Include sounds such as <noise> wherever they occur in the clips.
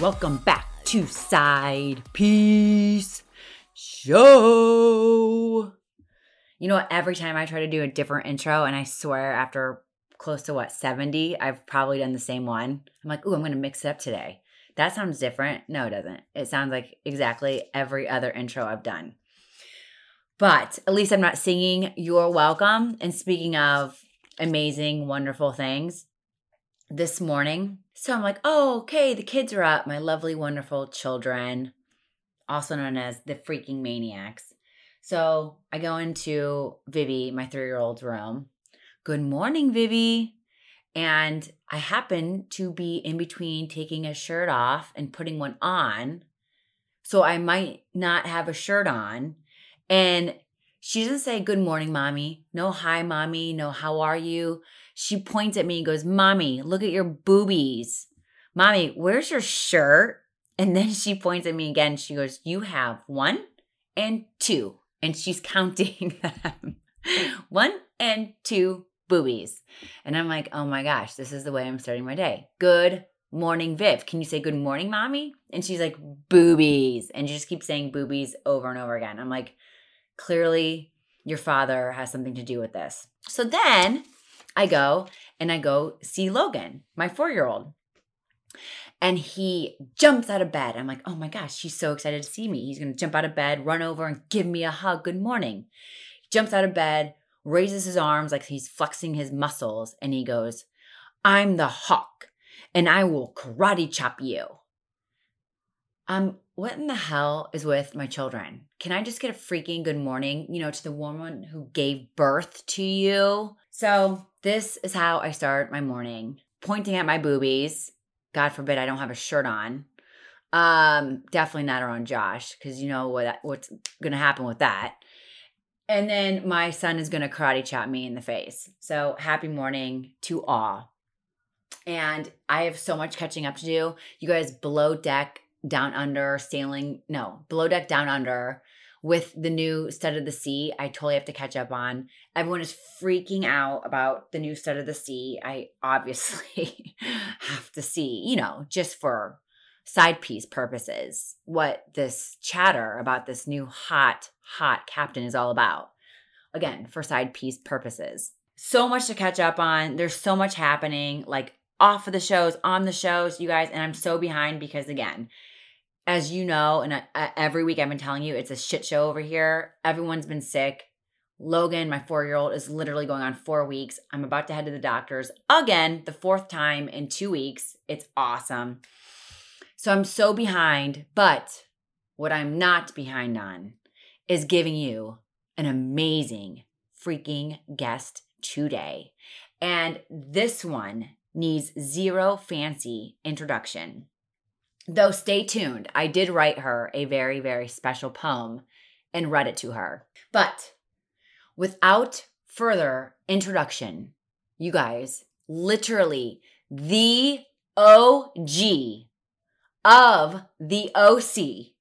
Welcome back to Side Piece Show. You know what? Every time I try to do a different intro, and I swear after close to what, 70, I've probably done the same one. I'm like, ooh, I'm going to mix it up today. That sounds different. No, it doesn't. It sounds like exactly every other intro I've done. But at least I'm not singing You're Welcome. And speaking of amazing, wonderful things, this morning, so I'm like, oh, okay, the kids are up, my lovely, wonderful children, also known as the freaking maniacs. So I go into Vivi, my three year old's room. Good morning, Vivi. And I happen to be in between taking a shirt off and putting one on. So I might not have a shirt on. And she doesn't say, Good morning, mommy. No, hi, mommy. No, how are you? She points at me and goes, Mommy, look at your boobies. Mommy, where's your shirt? And then she points at me again. She goes, You have one and two. And she's <laughs> counting them one and two boobies. And I'm like, Oh my gosh, this is the way I'm starting my day. Good morning, Viv. Can you say good morning, mommy? And she's like, Boobies. And you just keeps saying boobies over and over again. I'm like, Clearly, your father has something to do with this. So then I go and I go see Logan, my four year old. And he jumps out of bed. I'm like, oh my gosh, he's so excited to see me. He's going to jump out of bed, run over, and give me a hug. Good morning. Jumps out of bed, raises his arms like he's flexing his muscles, and he goes, I'm the hawk, and I will karate chop you. Um, what in the hell is with my children? Can I just get a freaking good morning, you know, to the woman who gave birth to you? So, this is how I start my morning pointing at my boobies. God forbid I don't have a shirt on. Um, definitely not around Josh because you know what what's to happen with that. And then my son is to karate chop me in the face. So, happy morning to all. And I have so much catching up to do. You guys below deck down under sailing no below deck down under with the new stud of the sea i totally have to catch up on. Everyone is freaking out about the new stud of the sea. I obviously <laughs> have to see you know just for side piece purposes what this chatter about this new hot hot captain is all about. Again for side piece purposes. So much to catch up on. There's so much happening like off of the shows, on the shows, you guys, and I'm so behind because again, as you know, and I, every week I've been telling you, it's a shit show over here. Everyone's been sick. Logan, my four year old, is literally going on four weeks. I'm about to head to the doctors again, the fourth time in two weeks. It's awesome. So I'm so behind, but what I'm not behind on is giving you an amazing freaking guest today. And this one needs zero fancy introduction. Though stay tuned, I did write her a very, very special poem and read it to her. But without further introduction, you guys, literally the OG of the OC.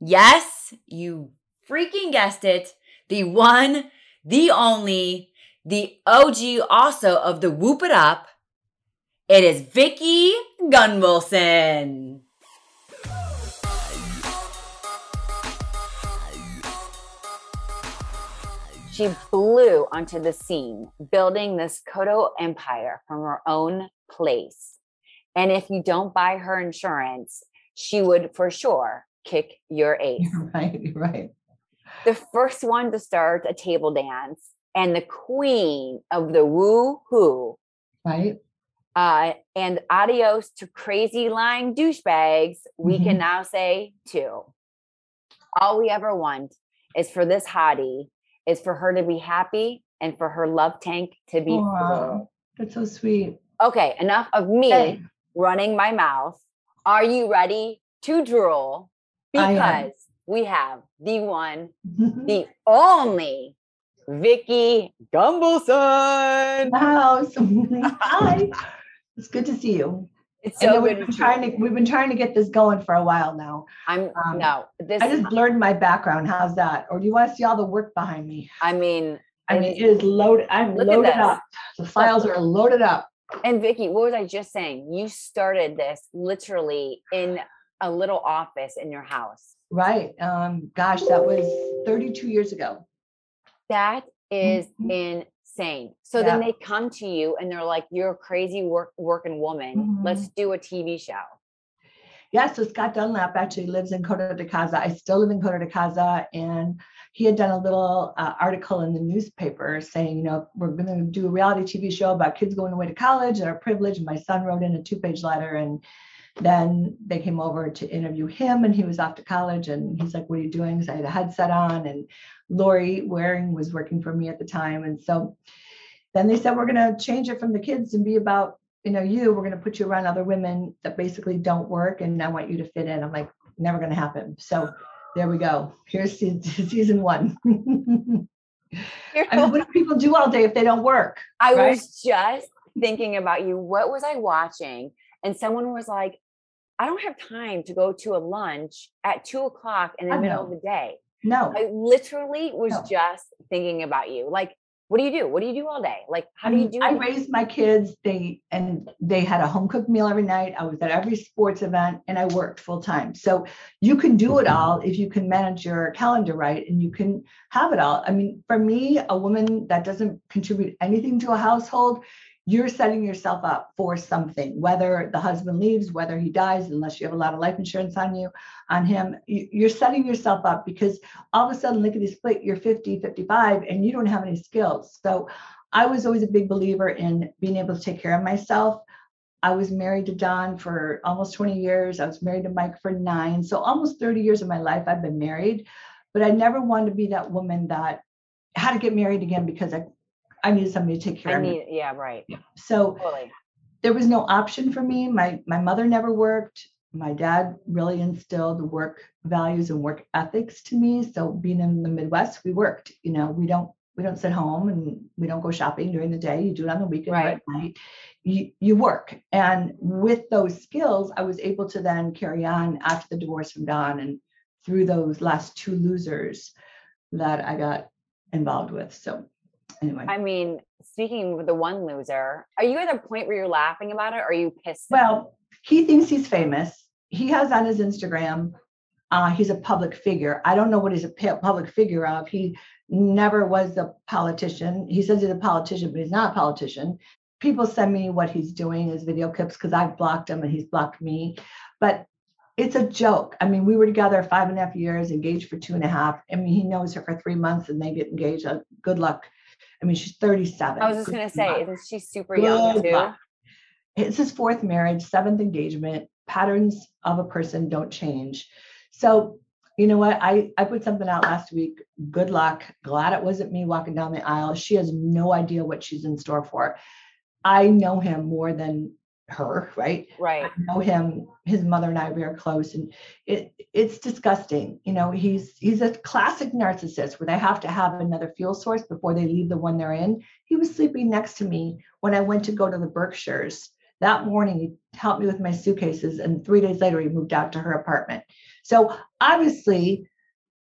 Yes, you freaking guessed it. The one, the only, the OG also of the Whoop It Up. It is Vicki Gunvalson. She blew onto the scene, building this Coto empire from her own place. And if you don't buy her insurance, she would for sure kick your <laughs> ace. Right, right. The first one to start a table dance and the queen of the woo hoo. Right. Uh, and adios to crazy lying douchebags. We mm-hmm. can now say too. All we ever want is for this hottie is for her to be happy and for her love tank to be oh, wow. That's so sweet. Okay, enough of me hey. running my mouth. Are you ready to drool? Because we have the one, <laughs> the only Vicki Gunvalson. Wow. <laughs> <laughs> Hi. It's good to see you. It's so we've been trying to we've been trying to get this going for a while now. I'm um, no. This I just blurred my background. How's that? Or do you want to see all the work behind me? I mean, I mean, it is loaded. I'm loaded up. The files are loaded up. And Vicki, what was I just saying? You started this literally in a little office in your house. Right. Um, gosh, that was 32 years ago. That is Mhm. Insane. So then they come to you and they're like, "You're a crazy work working woman. Let's do a TV show." Yeah, so Scott Dunlap actually lives in Coto de Caza. I still live in Coto de Caza, and he had done a little uh, article in the newspaper saying, you know, we're going to do a reality TV show about kids going away to college and our privilege. And my son wrote in a two-page letter, and then they came over to interview him, and he was off to college, and he's like, "What are you doing?" So I had a headset on, and Lori Waring was working for me at the time, and so then they said we're going to change it from the kids and be about you know, you, we're going to put you around other women that basically don't work, and I want you to fit in. I'm like, never going to happen. So there we go. Here's se- <laughs> season one. I mean, what do <laughs> people do all day if they don't work? I right? was just thinking about you. What was I watching? And someone was like, I don't have time to go to a lunch at two o'clock in the I middle of the day. No, I literally was No. just thinking about you. Like, what do you do? What do you do all day? Like, how do you mm, do I it? raised my kids. They and they had a home cooked meal every night. I was at every sports event, and I worked full time. So you can do it all if you can manage your calendar right, and you can have it all. I mean, for me, a woman that doesn't contribute anything to a household, you're setting yourself up for something. Whether the husband leaves, whether he dies, unless you have a lot of life insurance on you, on him, you- you're setting yourself up because all of a sudden, look at this split, you're 50, 55, and you don't have any skills. So I was always a big believer in being able to take care of myself. I was married to Don for almost 20 years. I was married to Mike for nine. So almost 30 years of my life, I've been married. But I never wanted to be that woman that had to get married again because I, I needed somebody to take care I of me. yeah, right. So Totally. there was no option for me. My my mother never worked. My dad really instilled work values and work ethics to me. So being in the Midwest, we worked. You know, we don't we don't sit home and we don't go shopping during the day. You do it on the weekend Right. at night. You you work. And with those skills, I was able to then carry on after the divorce from Don and through those last two losers that I got involved with. So anyway. I mean, speaking with the one loser, are you at a point where you're laughing about it or are you pissed? Well, he thinks he's famous. He has on his Instagram, uh, he's a public figure. I don't know what he's a public figure of. He never was a politician. He says he's a politician, but he's not a politician. People send me what he's doing, his video clips, because I've blocked him and he's blocked me. But it's a joke. I mean, we were together five and a half years, engaged for two and a half. I mean, he knows her for three months and they get engaged. Uh, good luck. I mean, she's 37. I was just going to say, luck. isn't she super young Good too? luck. It's his fourth marriage, seventh engagement. Patterns of a person don't change. So, you know what? I, I put something out last week. Good luck. Glad it wasn't me walking down the aisle. She has no idea what she's in store for. I know him more than her, right? Right. I know him. His mother and I we are close, and it it's disgusting. You know, he's he's a classic narcissist where they have to have another fuel source before they leave the one they're in. He was sleeping next to me when I went to go to the Berkshires that morning. He helped me with my suitcases, and three days later, he moved out to her apartment. So obviously,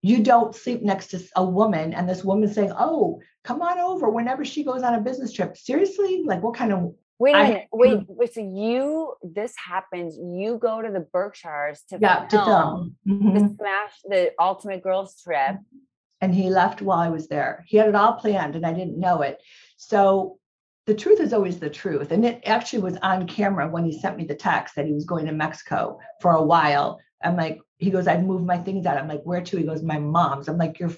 you don't sleep next to a woman, and this woman saying, "Oh, come on over whenever she goes on a business trip." Seriously, like what kind of Wait a I- minute. Wait, wait. So you, this happens. You go to the Berkshires to yeah to film film? Mhm. the Smash, the Ultimate Girls Trip. and he left while I was there. He had it all planned and I didn't know it. So the truth is always the truth. And it actually was on camera when he sent me the text that he was going to Mexico for a while. I'm like, he goes, I'd moved my things out. I'm like, where to? He goes, my mom's. I'm like, you're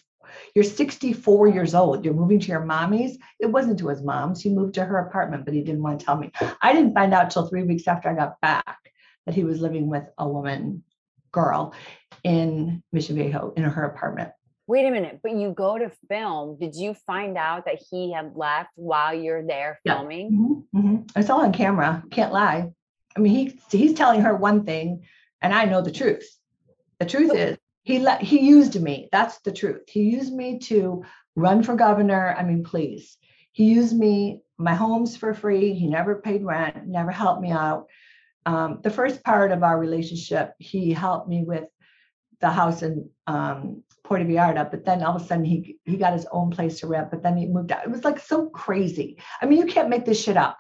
you're 64 years old. You're moving to your mommy's. It wasn't to his mom's. He moved to her apartment, but he didn't want to tell me. I didn't find out till three weeks after I got back that he was living with a woman, girl, in Mission Viejo in her apartment. Wait a minute. But you go to film. Did you find out that he had left while you're there Yeah. filming? Mhm, mhm. It's all on camera. Can't lie. I mean, he he's telling her one thing, and I know the truth. The truth is, he let he used me. That's the truth. He used me to run for governor. I mean, please. He used me. My home's for free. He never paid rent. Never helped me out. Um, the first part of our relationship, he helped me with the house in um, Puerto Vallarta, but then all of a sudden he he got his own place to rent. But then he moved out. It was like so crazy. I mean, you can't make this shit up.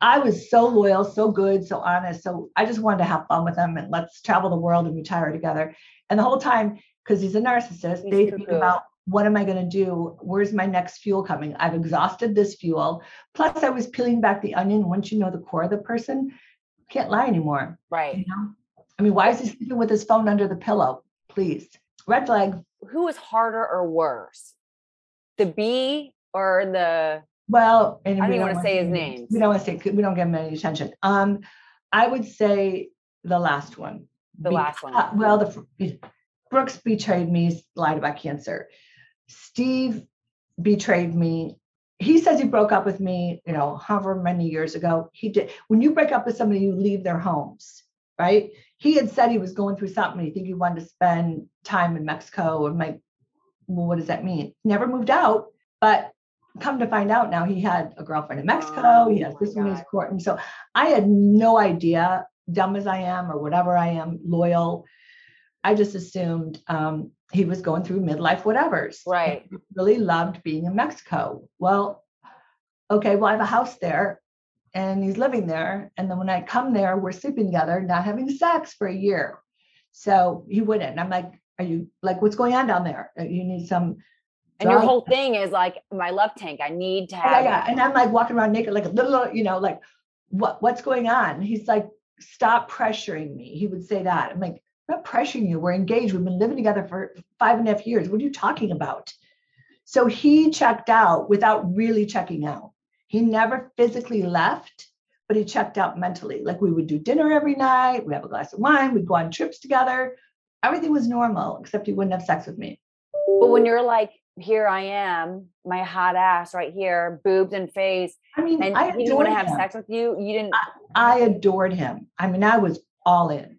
I was so loyal, so good, so honest. So I just wanted to have fun with him and let's travel the world and retire together. And the whole time, because he's a narcissist, He's they think about what am I going to do? Where's my next fuel coming? I've exhausted this fuel. Plus, I was peeling back the onion. Once you know the core of the person, can't lie anymore. Right. You know? I mean, why is he sleeping with his phone under the pillow? Please. Red flag. Who is harder or worse? The B or the Well, and I don't even wanna say his names. We don't want to say we don't give him any attention. Um, I would say the last one. The last one. Beca- Well, the Brooks betrayed me, lied about cancer. Steve betrayed me. He says he broke up with me, you know, however many years ago. He did. When you break up with somebody, you leave their homes, right? He had said he was going through something. He think he wanted to spend time in Mexico. I'm like, well, what does that mean? Never moved out, but come to find out now he had a girlfriend in Mexico. he Oh has this one he's court. And So I had no idea, dumb as I am or whatever I am, loyal. I just assumed um, he was going through midlife whatevers. Right. he Really loved being in Mexico. Well, okay, well, I have a house there and he's living there. And then when I come there, we're sleeping together, not having sex for a year. So he wouldn't. And I'm like, are you like, what's going on down there? Uh, You need some. And your whole thing is like my love tank. I need to Yeah, have yeah. And I'm like walking around naked, like a little, you know, like what what's going on? He's like, stop pressuring me. He would say that. I'm like, I'm not pressuring you. We're engaged. We've been living together for five and a half years. What are you talking about? So he checked out without really checking out. He never physically left, but he checked out mentally. Like we would do dinner every night, we have a glass of wine, we'd go on trips together. Everything was normal, except he wouldn't have sex with me. But when you're like, here I am, my hot ass right here, boobs and face, I mean, and I he didn't want to have him. sex with you, you didn't. I adored him. I mean, I was all in.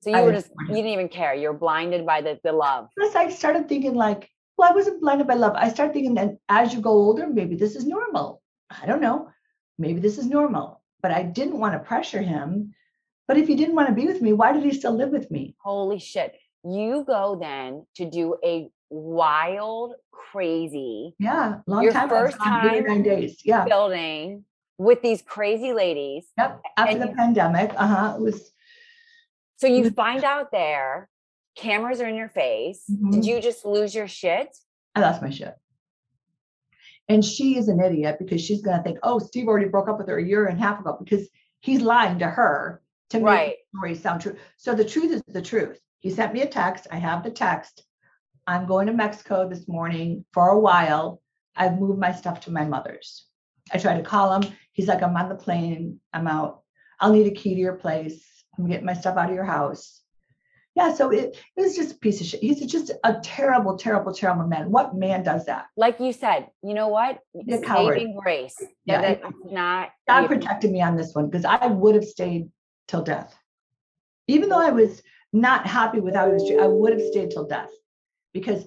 So you I were just you didn't even care. You're blinded by the the love. Plus, I started thinking like, well, I wasn't blinded by love. I started thinking that as you go older, maybe this is normal. I don't know. Maybe this is normal. But I didn't want to pressure him. But if he didn't want to be with me, why did he still live with me? Holy shit. You go then to do a wild, crazy Yeah, long Your time. First or time nine days. Yeah. building with these crazy ladies. Yep. After and the you- pandemic, uh huh. It was. So you Mhm. find out there, cameras are in your face. Mhm. Did you just lose your shit? I lost my shit. And she is an idiot because she's going to think, oh, Steve already broke up with her a year and a half ago because he's lying to her to make Right. the story sound true. So the truth is the truth. He sent me a text. I have the text. I'm going to Mexico this morning for a while. I've moved my stuff to my mother's. I tried to call him. He's like, I'm on the plane. I'm out. I'll need a key to your place. I'm getting my stuff out of your house. Yeah, so it, it was just a piece of shit. He's just a terrible, terrible, terrible man. What man does that? Like you said, you know what? A coward. Saving grace. Yeah, Yeah, that's not God protected me on this one because I would have stayed till death. Even though I was not happy with how he was treated, I would have stayed till death because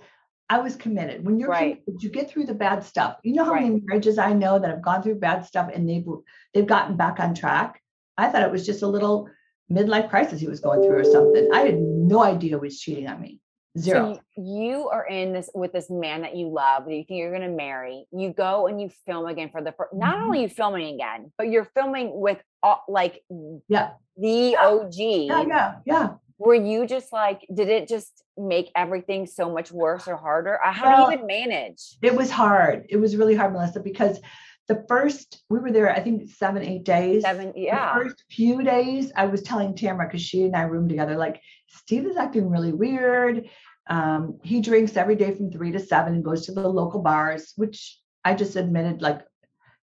I was committed. When you're Right. committed, you get through the bad stuff. You know how Right. many marriages I know that have gone through bad stuff and they've they've gotten back on track. I thought it was just a little midlife crisis he was going through or something. I had no idea he was cheating on me. Zero. So you, are in this with this man that you love, that you think you're going to marry. You go and you film again for the first. Not Mhm. only are you filming again, but you're filming with all, like yeah. the OG. Yeah. Yeah. Yeah. Were you just like? Did it just make everything so much worse or harder? Uh, How Well, do you even manage? It was hard. It was really hard, Melissa, because the first we were there, I think seven, eight days. Seven, yeah The first few days, I was telling Tamara because she and I roomed together, like Steve is acting really weird. Um, he drinks every day from three to seven and goes to the local bars, which I just admitted, like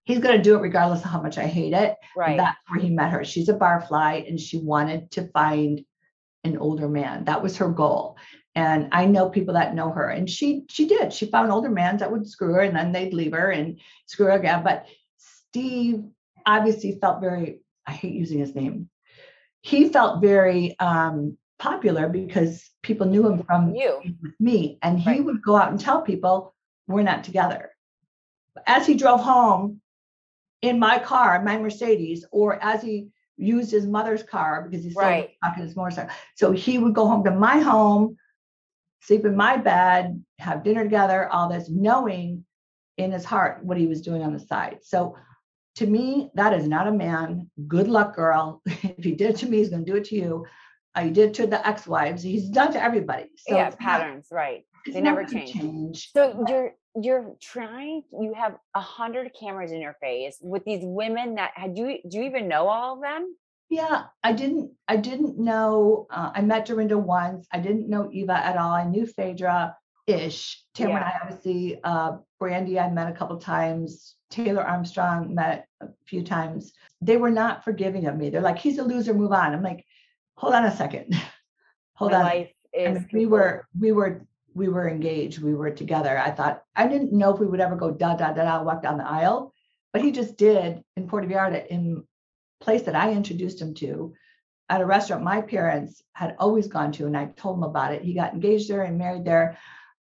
he's gonna do it regardless of how much I hate it. Right. That's where he met her. She's a barfly and she wanted to find an older man. That was her goal. And I know people that know her. And she she did. She found older men that would screw her and then they'd leave her and screw her again. But Steve obviously felt very, I hate using his name. He felt very um popular because people knew him from you. with me. And he Right. would go out and tell people, we're not together. As he drove home in my car, my Mercedes, or as he used his mother's car because he's Right. stuck in his motorcycle. So he would go home to my home, sleep in my bed, have dinner together, all this, knowing in his heart what he was doing on the side. So to me, that is not a man. Good luck, girl. <laughs> if he did it to me, he's going to do it to you. Uh, he did to the ex-wives. He's done to everybody. So yeah, patterns, not, right? They never change. change. So you're you're trying. You have a hundred cameras in your face with these women that had you. Do you even know all of them? Yeah, I didn't. I didn't know. Uh, I met Dorinda once. I didn't know Eva at all. I knew Phaedra ish. Tamara yeah. and I obviously. Uh, Brandi, I met a couple times. Taylor Armstrong met a few times. They were not forgiving of me. They're like, he's a loser, move on. I'm like, hold on a second. <laughs> hold My on. Life is I mean, we were we were we were engaged. We were together. I thought I didn't know if we would ever go da da da da walk down the aisle, but he just did in Puerto Vallarta in place that I introduced him to at a restaurant my parents had always gone to, and I told him about it. He got engaged there and married there.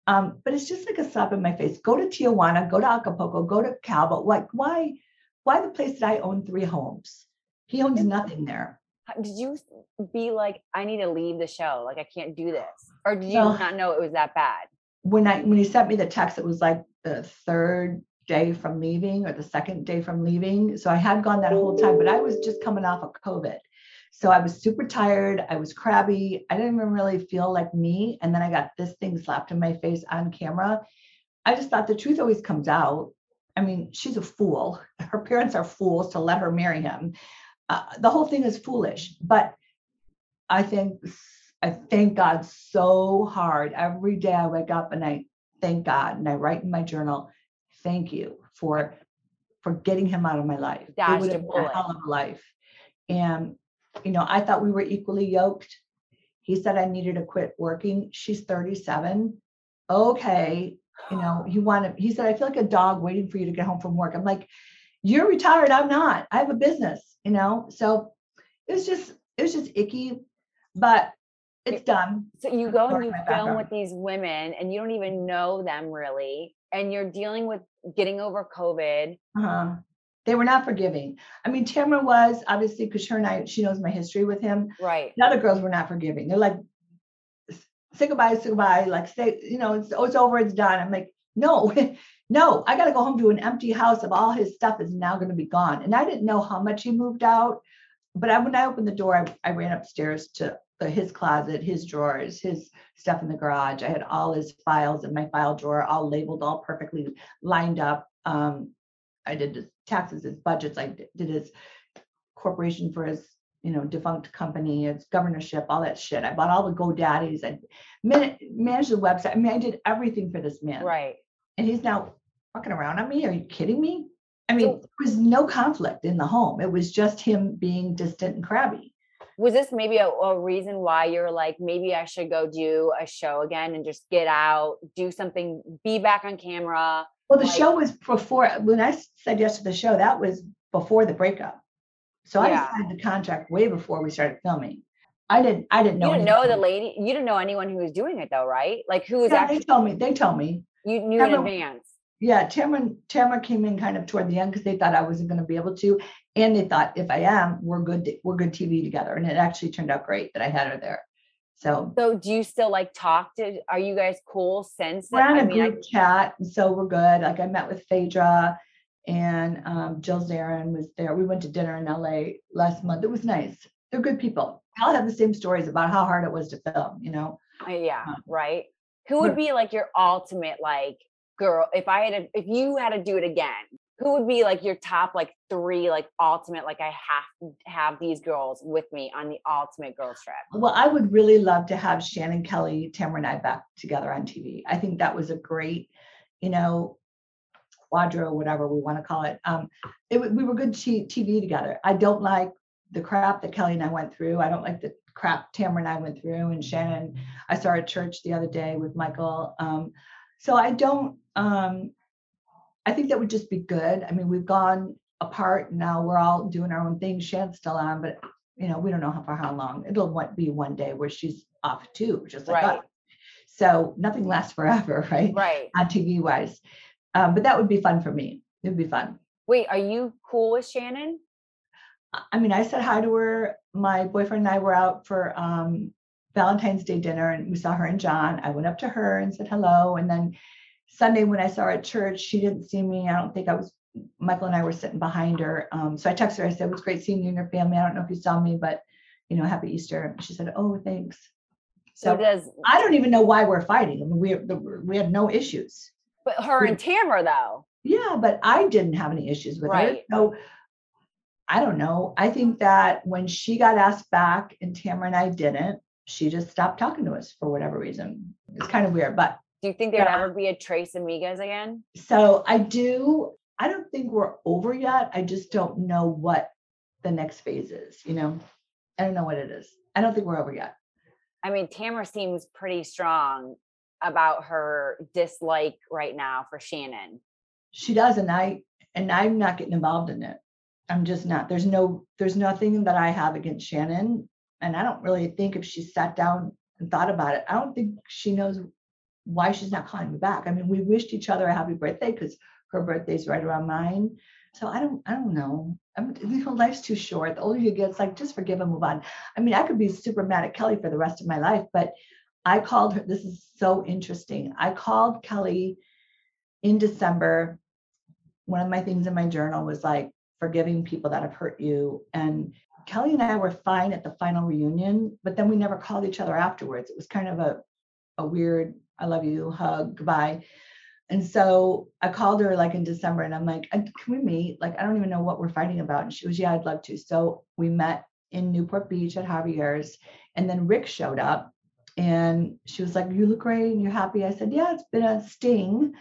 Um, but it's just like a slap in my face. Go to Tijuana, go to Acapulco, go to Cabo. Like, why, why the place that I own three homes? He owns nothing there. Did you be like, I need to leave the show? Like, I can't do this, or did you no. not know it was that bad? When I when he sent me the text, it was like the third day from leaving or the second day from leaving. So I had gone that whole time, but I was just coming off of COVID. So I was super tired. I was crabby. I didn't even really feel like me. And then I got this thing slapped in my face on camera. I just thought the truth always comes out. I mean, she's a fool. <laughs> Her parents are fools to let her marry him. Uh, the whole thing is foolish. But I think I thank God so hard every day. I wake up and I thank God and I write in my journal, "Thank you for for getting him out of my life. Dodged it would have been a hell of a life." And you know, I thought we were equally yoked. He said I needed to quit working. She's 37. Okay. You know, he wanted, he said, I feel like a dog waiting for you to get home from work. I'm like, you're retired. I'm not. I have a business, you know? So it was just, it was just icky, but it's done. So you go and you film with these women and you don't even know them really. And you're dealing with getting over COVID. Uh-huh they were not forgiving. I mean, Tamara was obviously because her and I, she knows my history with him. Right. The other girls were not forgiving. They're like, say goodbye, say goodbye. Like, say, you know, it's, oh, it's over, it's done. I'm like, no, <laughs> no, I got to go home to an empty house of all his stuff is now going to be gone. And I didn't know how much he moved out. But I, when I opened the door, I, I ran upstairs to the, his closet, his drawers, his stuff in the garage. I had all his files in my file drawer, all labeled, all perfectly lined up. Um, I did his taxes, his budgets. I did his corporation for his you know defunct company, his governorship, all that shit. I bought all the GoDaddies. I managed the website. I mean, I did everything for this man. Right. And he's now fucking around on me. Are you kidding me? I mean, there was no conflict in the home. It was just him being distant and crabby. Was this maybe a, a reason why you're like, maybe I should go do a show again and just get out, do something, be back on camera? Well, the like, show was before when I said yes to the show, that was before the breakup. So yeah. I signed the contract way before we started filming. I didn't I didn't know. You didn't know the lady, you didn't know anyone who was doing it though, right? Like who was yeah, actually they told me, they told me. You knew Tamara, in advance. Yeah, Tamara, Tamara came in kind of toward the end because they thought I wasn't going to be able to. And they thought if I am, we're good, we're good TV together. And it actually turned out great that I had her there. So, so do you still like talk to? Are you guys cool since? We're on a mean, group I, chat, so we're good. Like I met with Phaedra, and um, Jill Zarin was there. We went to dinner in LA last month. It was nice. They're good people. They all have the same stories about how hard it was to film. You know. Uh, yeah. Um, right. Who would be like your ultimate like girl if I had to, if you had to do it again? who would be like your top like three like ultimate like i have to have these girls with me on the ultimate girls trip? Well i would really love to have shannon kelly tamara and i back together on tv i think that was a great you know quadro whatever we want to call it. Um it, we were good tv together. I don't like the crap that kelly and i went through. I don't like the crap tamara and i went through and shannon i saw at church the other day with michael. Um so i don't um I think that would just be good. I mean, we've gone apart now. We're all doing our own thing. Shan's still on, but you know, we don't know how for how long. It'll be one day where she's off too, just like right. us. So nothing lasts forever, <laughs> right? Right. On TV wise, um, but that would be fun for me. It would be fun. Wait, are you cool with Shannon? I mean, I said hi to her. My boyfriend and I were out for um, Valentine's Day dinner, and we saw her and John. I went up to her and said hello, and then Sunday when I saw her at church, she didn't see me. I don't think I was Michael and I were sitting behind her. Um, so I texted her. I said, "It was great seeing you and your family. I don't know if you saw me, but you know, happy Easter." She said, "Oh, thanks." So So does I don't even know why we're fighting. I mean, we we had no issues. but her and Tamara though. Yeah, but I didn't have any issues with Right. her. So I don't know. I think that when she got asked back and Tamara and I didn't, she just stopped talking to us for whatever reason. It's kind of weird, but Do you think there'd Yeah. ever be a Tres Amigas again? So I do, I don't think we're over yet. I just don't know what the next phase is, you know? I don't know what it is. I don't think we're over yet. I mean, Tamara seems pretty strong about her dislike right now for Shannon. She does, and I and I'm not getting involved in it. I'm just not. There's no, there's nothing that I have against Shannon. And I don't really think if she sat down and thought about it, I don't think she knows why she's not calling me back. I mean, we wished each other a happy birthday because her birthday's right around mine. So I don't, I don't know. I'm, you know, life's too short. The older you get, it's like just forgive and move on. I mean, I could be super mad at Kelly for the rest of my life, but I called her. This is so interesting. I called Kelly in December. One of my things in my journal was like forgiving people that have hurt you. And Kelly and I were fine at the final reunion, but then we never called each other afterwards. It was kind of a, a weird, I love you, hug, goodbye. And so I called her like in December and I'm like, "Uh, can we meet? Like, I don't even know what we're fighting about. And she was, yeah, I'd love to. So we met in Newport Beach at Javier's. And then Rick showed up and she was like, you look great and you're happy. I said, yeah, it's been a sting,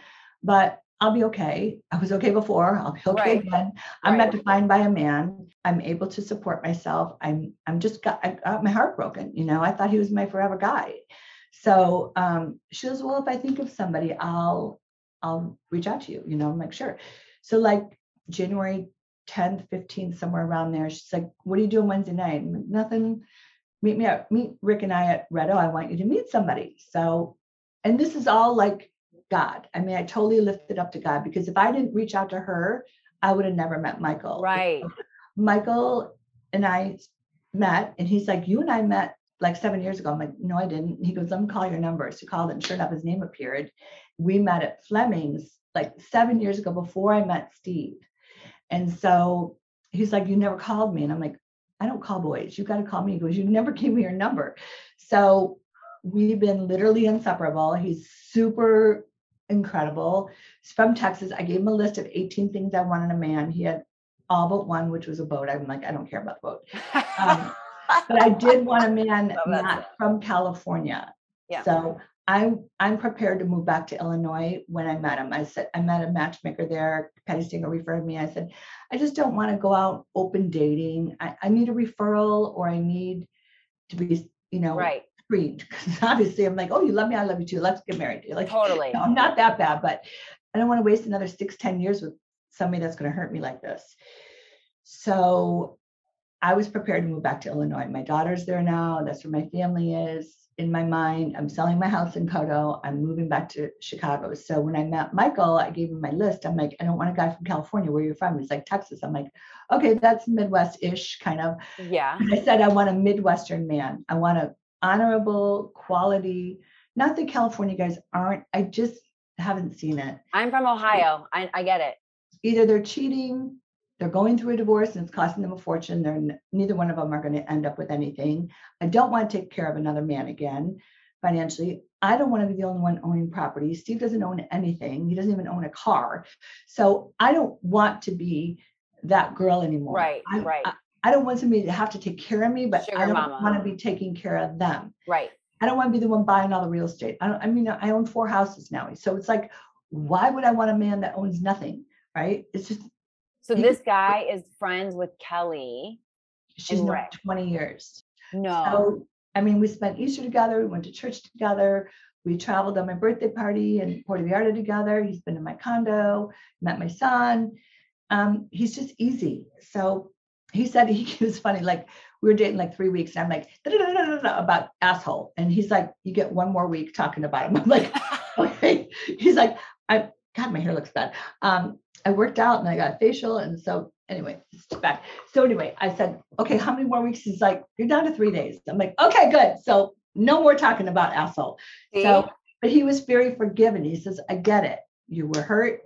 but I'll be okay. I was okay before. I'll be okay Right. again. I'm Right. not defined by a man. I'm able to support myself. I'm I'm just got I got my heart broken. You know, I thought he was my forever guy. So um, she goes, well, if I think of somebody, I'll I'll reach out to you. You know, I'm like, sure. So like January 10th, 15th, somewhere around there, she's like, what are you doing Wednesday night? I'm like, Nothing. Meet me at meet Rick and I at Redo. I want you to meet somebody. So, and this is all like God. I mean, I totally lifted up to God because if I didn't reach out to her, I would have never met Michael. Right. Michael and I met, and he's like, You and I met like seven years ago. I'm like, No, I didn't. He goes, Let me call your number. So he called, and sure enough, his name appeared. We met at Fleming's like seven years ago before I met Steve. And so he's like, You never called me. And I'm like, I don't call boys. You got to call me. He goes, You never gave me your number. So we've been literally inseparable. He's super incredible. He's from Texas. I gave him a list of 18 things I want in a man. He had all but one, which was a boat. I'm like, I don't care about the boat. Um, <laughs> but I did want a man not from California. Yeah. So I'm I'm prepared to move back to Illinois when I met him. I said I met a matchmaker there. Patti Stanger referred me. I said, I just don't want to go out open dating. I, I need a referral or I need to be, you know, right. Screened. Because <laughs> obviously I'm like, oh, you love me, I love you too. Let's get married. You're like, Totally. no, I'm not that bad, but I don't want to waste another six, ten years with somebody that's going to hurt me like this. So I was prepared to move back to Illinois. My daughter's there now. That's where my family is. In my mind, I'm selling my house in Coto. I'm moving back to Chicago. So when I met Michael, I gave him my list. I'm like, I don't want a guy from California. Where you're from? He's like Texas. I'm like, okay, that's Midwest-ish kind of. Yeah. I said, I want a Midwestern man. I want a honorable quality. Not that California guys aren't. I just haven't seen it. I'm from Ohio. I, I get it. Either they're cheating, they're going through a divorce and it's costing them a fortune. They're n- neither one of them are going to end up with anything. I don't want to take care of another man again financially. I don't want to be the only one owning property. Steve doesn't own anything. He doesn't even own a car. So I don't want to be that girl anymore. Right. I, Right. I, I don't want somebody to have to take care of me, but Sugar I don't mama. want to be taking care of them. Right. I don't want to be the one buying all the real estate. I don't, I mean, I own four houses now. So it's like, why would I want a man that owns nothing? Right. It's just, So this guy is friends with Kelly. she's known Rick. 20 years. No. So, I mean, we spent Easter together. We went to church together. We traveled on my birthday party in Puerto Vallarta together. He's been in my condo, met my son. Um, he's just easy. So he said <laughs> he was funny. Like we were dating like three weeks, and I'm like about asshole, and he's like, "You get one more week talking about him." <laughs> I'm like, <laughs> "Okay." He's like, "I God, my hair looks bad." Um, I worked out and I got a facial, and so anyway, it's back. So anyway, I said, "Okay, how many more weeks?" He's like, "You're down to three days." I'm like, "Okay, good." So no more talking about asshole. See? So, but he was very forgiving. He says, I get it. You were hurt.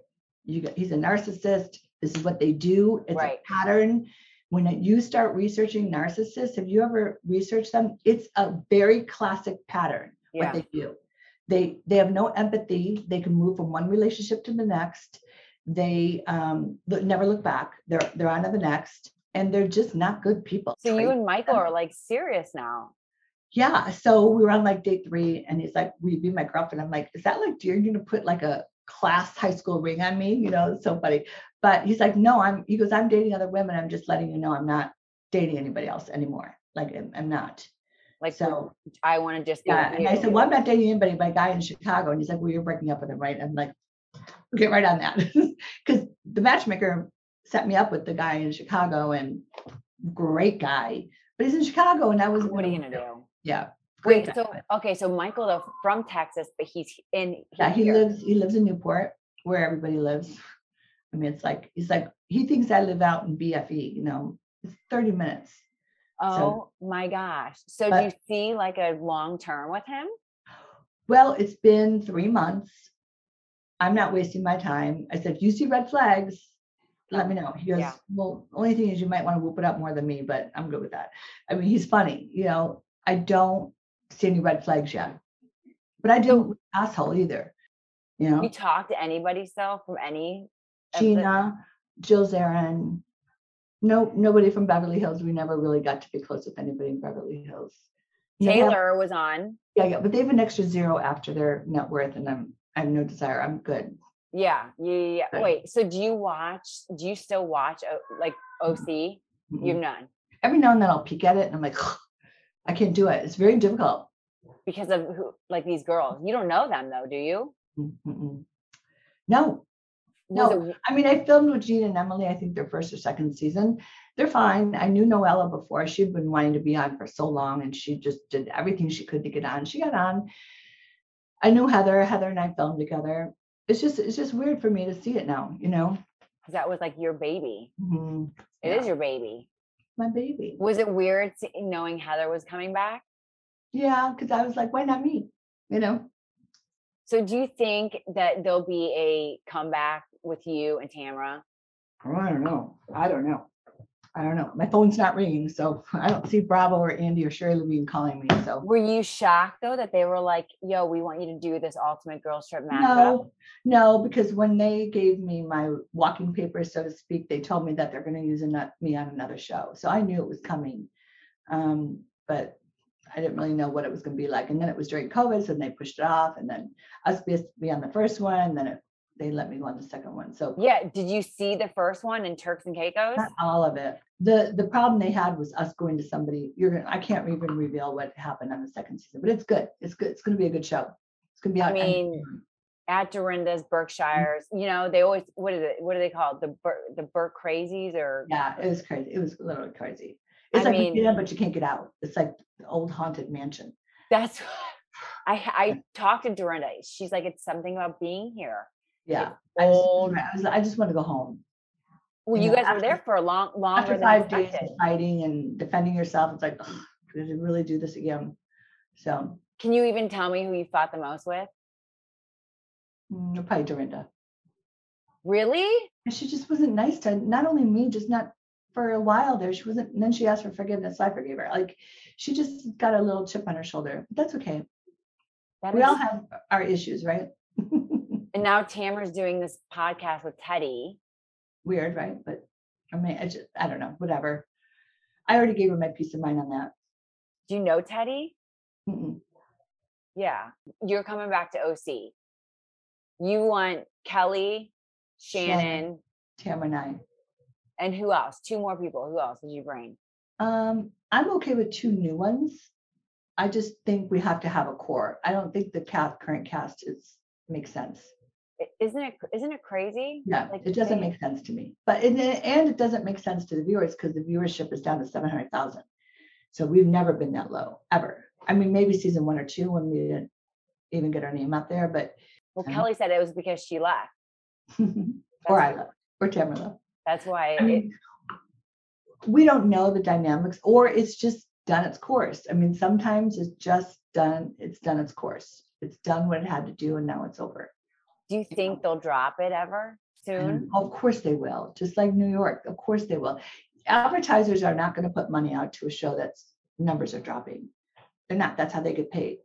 You got, he's a narcissist. This is what they do. It's Right. a pattern. When it- you start researching narcissists, have you ever researched them? It's a very classic pattern Yeah. what they do. They they have no empathy. They can move from one relationship to the next. They um look, never look back. They're they're on to the next, and they're just not good people. So you and Michael are like serious now. Yeah. So we were on like day three, and he's like, "Will you be my girlfriend?" I'm like, "Is that like you're gonna put like a class high school ring on me?" You know, it's so funny. But he's like, "No, I'm." He goes, "I'm dating other women. I'm just letting you know I'm not dating anybody else anymore. Like I'm, I'm not." Like So I want to just yeah, and I said, "Well, I'm not dating anybody but a guy in Chicago." And he's like, "Well, you're breaking up with him, right?" I'm like, "Get right on that," <laughs> because the matchmaker set me up with the guy in Chicago, and great guy, but he's in Chicago, and I was what are you gonna do? Yeah. Wait, so okay, so Michael though from Texas, but he's in Yeah, he here. lives he lives in Newport, where everybody lives. I mean, it's like he's like he thinks I live out in BFE, you know, it's 30 minutes. Oh my gosh. So do you see like a long term with him? Well, it's been three months. I'm not wasting my time. I said, if you see red flags, let me know. He goes, Yeah. Well, only thing is you might want to whoop it up more than me, but I'm good with that. I mean, he's funny, you know. I don't see any red flags yet. But I don't asshole either. You know. You talk to anybody still from any Gina, Jill Zarin. No, nobody from Beverly Hills. We never really got to be close with anybody in Beverly Hills. They have- Taylor was on. yeah, yeah, but they have an extra zero after their net worth, and I'm I have no desire. I'm good. Yeah, yeah, yeah. Right. Wait, so do you watch? Do you still watch like OC? Mm-mm. You've none Every now and then I'll peek at it, and I'm like, I can't do it. It's very difficult. because of who? Like these girls. You don't know them though, do you? Mm-mm. No, No. it- I mean, I filmed with Gina and Emily. I think their first or second season. They're fine. I knew Noella before. She'd been wanting to be on for so long, and she just did everything she could to get on. She got on. I knew Heather. Heather and I filmed together. It's just, it's just weird for me to see it now. You know, that was like your baby. Mhm. It is Yeah. your baby. my baby. Was it weird knowing Heather was coming back? Yeah, because I was like, why not me? You know, So do you think that there'll be a comeback with you and Tamara? Oh, I don't know. I don't know. I don't know. My phone's not ringing, so <laughs> I don't see Bravo or Andy or Shari Levine calling me. So Were you shocked though that they were like, "Yo, we want you to do this Ultimate Girls Trip matchup"? No, no, because when they gave me my walking papers, so to speak, they told me that they're going to use me on another show. So I knew it was coming. Um, but I didn't really know what it was going to be like. And then it was during COVID, so then they pushed it off. And then I was supposed to be on the first one, and then it, they let me go on the second one. So Yeah. Did you see the first one in Turks and Caicos? not all of it. The the problem they had was us going to somebody. You're gonna. I can't even reveal what happened on the second season, but it's good. It's good. It's going to be a good show. It's going to be I out. of mean. At Dorinda's, mm-hmm. Berkshires, you know, they always what is it? What are they called? The Bur- the Burke Crazies or Yeah, it was crazy. It was literally crazy. It's I like you mean- get in, but you can't get out. It's like the old haunted mansion. that's <laughs> I I talked to Dorinda. She's like, it's something about being here. Yeah. Just, old. I, was, I just want to go home. Well, you you know, guys were there for a long longer After five days of fighting and defending yourself, it's like, "Ugh, did I really do this again? So Can you even tell me who you fought the most with? mm, probably Dorinda. Really? And she just wasn't nice to not only me, just not for a while there. She wasn't, and then she asked for forgiveness. So I forgave her. Like she just got a little chip on her shoulder. But that's okay. That We is- all have our issues, right? <laughs> and now Tamara's doing this podcast with Teddi. Weird, right? But I mean, I just, I don't know, whatever. I already gave her my peace of mind on that. Do you know Teddi? Mm-mm. Yeah. You're coming back to OC. You want Kelly, Shannon. Shannon, Tamara and I. and who else? Two more people. Who else did you bring? Um, I'm okay with two new ones. I just think we have to have a core. I don't think the cast, current cast is makes sense. Isn't it isn't it crazy? Yeah, Like, it doesn't make sense to me. But it, and it doesn't make sense to the viewers because the viewership is down to seven hundred thousand. So we've never been that low ever. I mean, maybe season one or two when we didn't even get our name out there, but Well, Um, Kelly said it was because she left. <laughs> or I left, or Tamara left. That's why I it, mean, we don't know the dynamics, or it's just done its course. I mean, sometimes it's just done, it's done its course. It's done what it had to do, and now it's over. do you think they'll drop it ever? soon. Of course they will, just like New York. Of course they will. Advertisers are not going to put money out to a show that's numbers are dropping. They're not. That's how they get paid.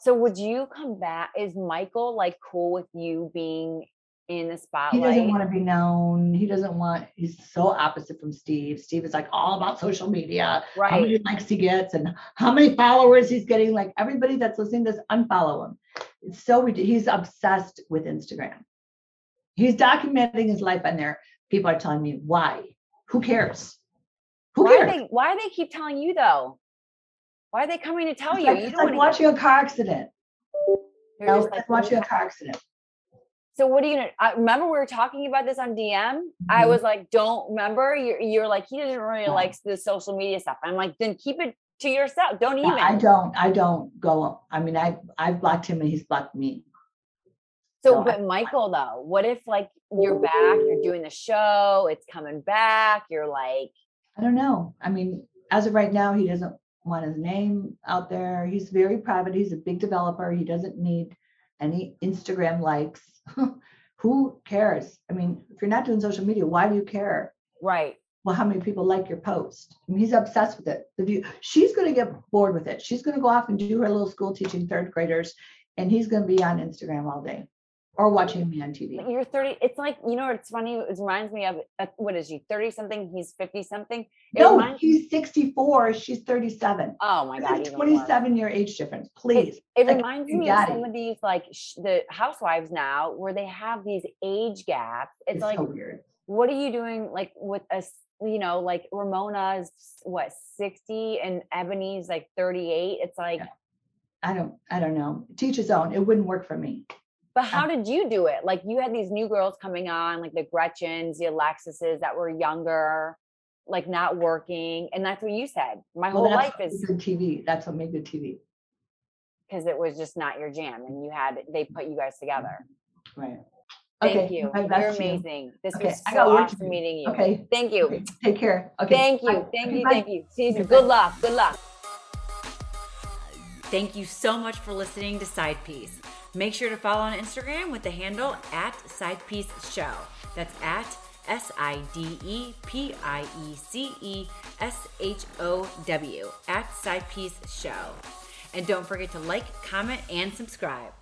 So would you come back? Is Michael like cool with you being in the spotlight. He doesn't want to be known. He doesn't want. He's so opposite from Steve. Steve is like all about social media, right. how many likes he gets, and how many followers he's getting. Like everybody that's listening to this, unfollow him. It's so. He's obsessed with Instagram. He's documenting his life on there. People are telling me why. Who cares? Who Why cares? they why do they keep telling you though? Why are they coming to tell It's you? like, you it's don't like watching a car accident. hear- No, you're it's just like like, watching a car accident. So what are you gonna? I remember we were talking about this on DM. I Mhm. was like, "Don't remember." You're, you're like, he doesn't really No. like the social media stuff. I'm like, then keep it to yourself. Don't even. I don't. I don't go. I mean, I I've blocked him and he's blocked me. so, I- but Michael, though, what if like you're back, you're doing the show, it's coming back, you're like, I don't know. I mean, as of right now, he doesn't want his name out there. He's very private. He's a big developer. He doesn't need any Instagram likes. <laughs> Who cares? I mean, if you're not doing social media, why do you care? right? Well, how many people like your post? I mean, he's obsessed with it. The view. She's going to get bored with it. She's going to go off and do her little school teaching third graders, and he's going to be on Instagram all day or watching me on TV. You're 30. It's like you know, it's funny. It reminds me of uh, what is she? 30 something. He's 50 something. It No, reminds- he's 64. She's 37. Oh my god, There's even 27 year age difference. Please. It Like, reminds me of some it. of these like sh- the housewives now, where they have these age gaps. It's, It's like, so weird. what are you doing? Like with a, you know, like Ramona's what 60 and Ebony's like 38. It's like, Yeah. I don't, I don't know. Teach his own. It wouldn't work for me. But uh how did you do it? Like you had these new girls coming on, like the Gretchens, the Alexises that were younger, like not working, and that's what you said. My whole that's life is made good TV. That's what made good TV. because it was just not your jam, and you had they put you guys together. Right. Thank okay. you. my You're best to you. amazing. This Okay, was I so got work to awesome do. meeting you. Okay. Thank you. okay, Take care. Okay. Thank you. bye. Thank you. bye. Thank you. See you soon. bye. Good luck. Good luck. Thank you so much for listening to Side Piece. Make sure to follow on Instagram with the handle at Side Piece Show. That's at S I D E P I E C E S H O W at Side Piece Show. And don't forget to like, comment, and subscribe.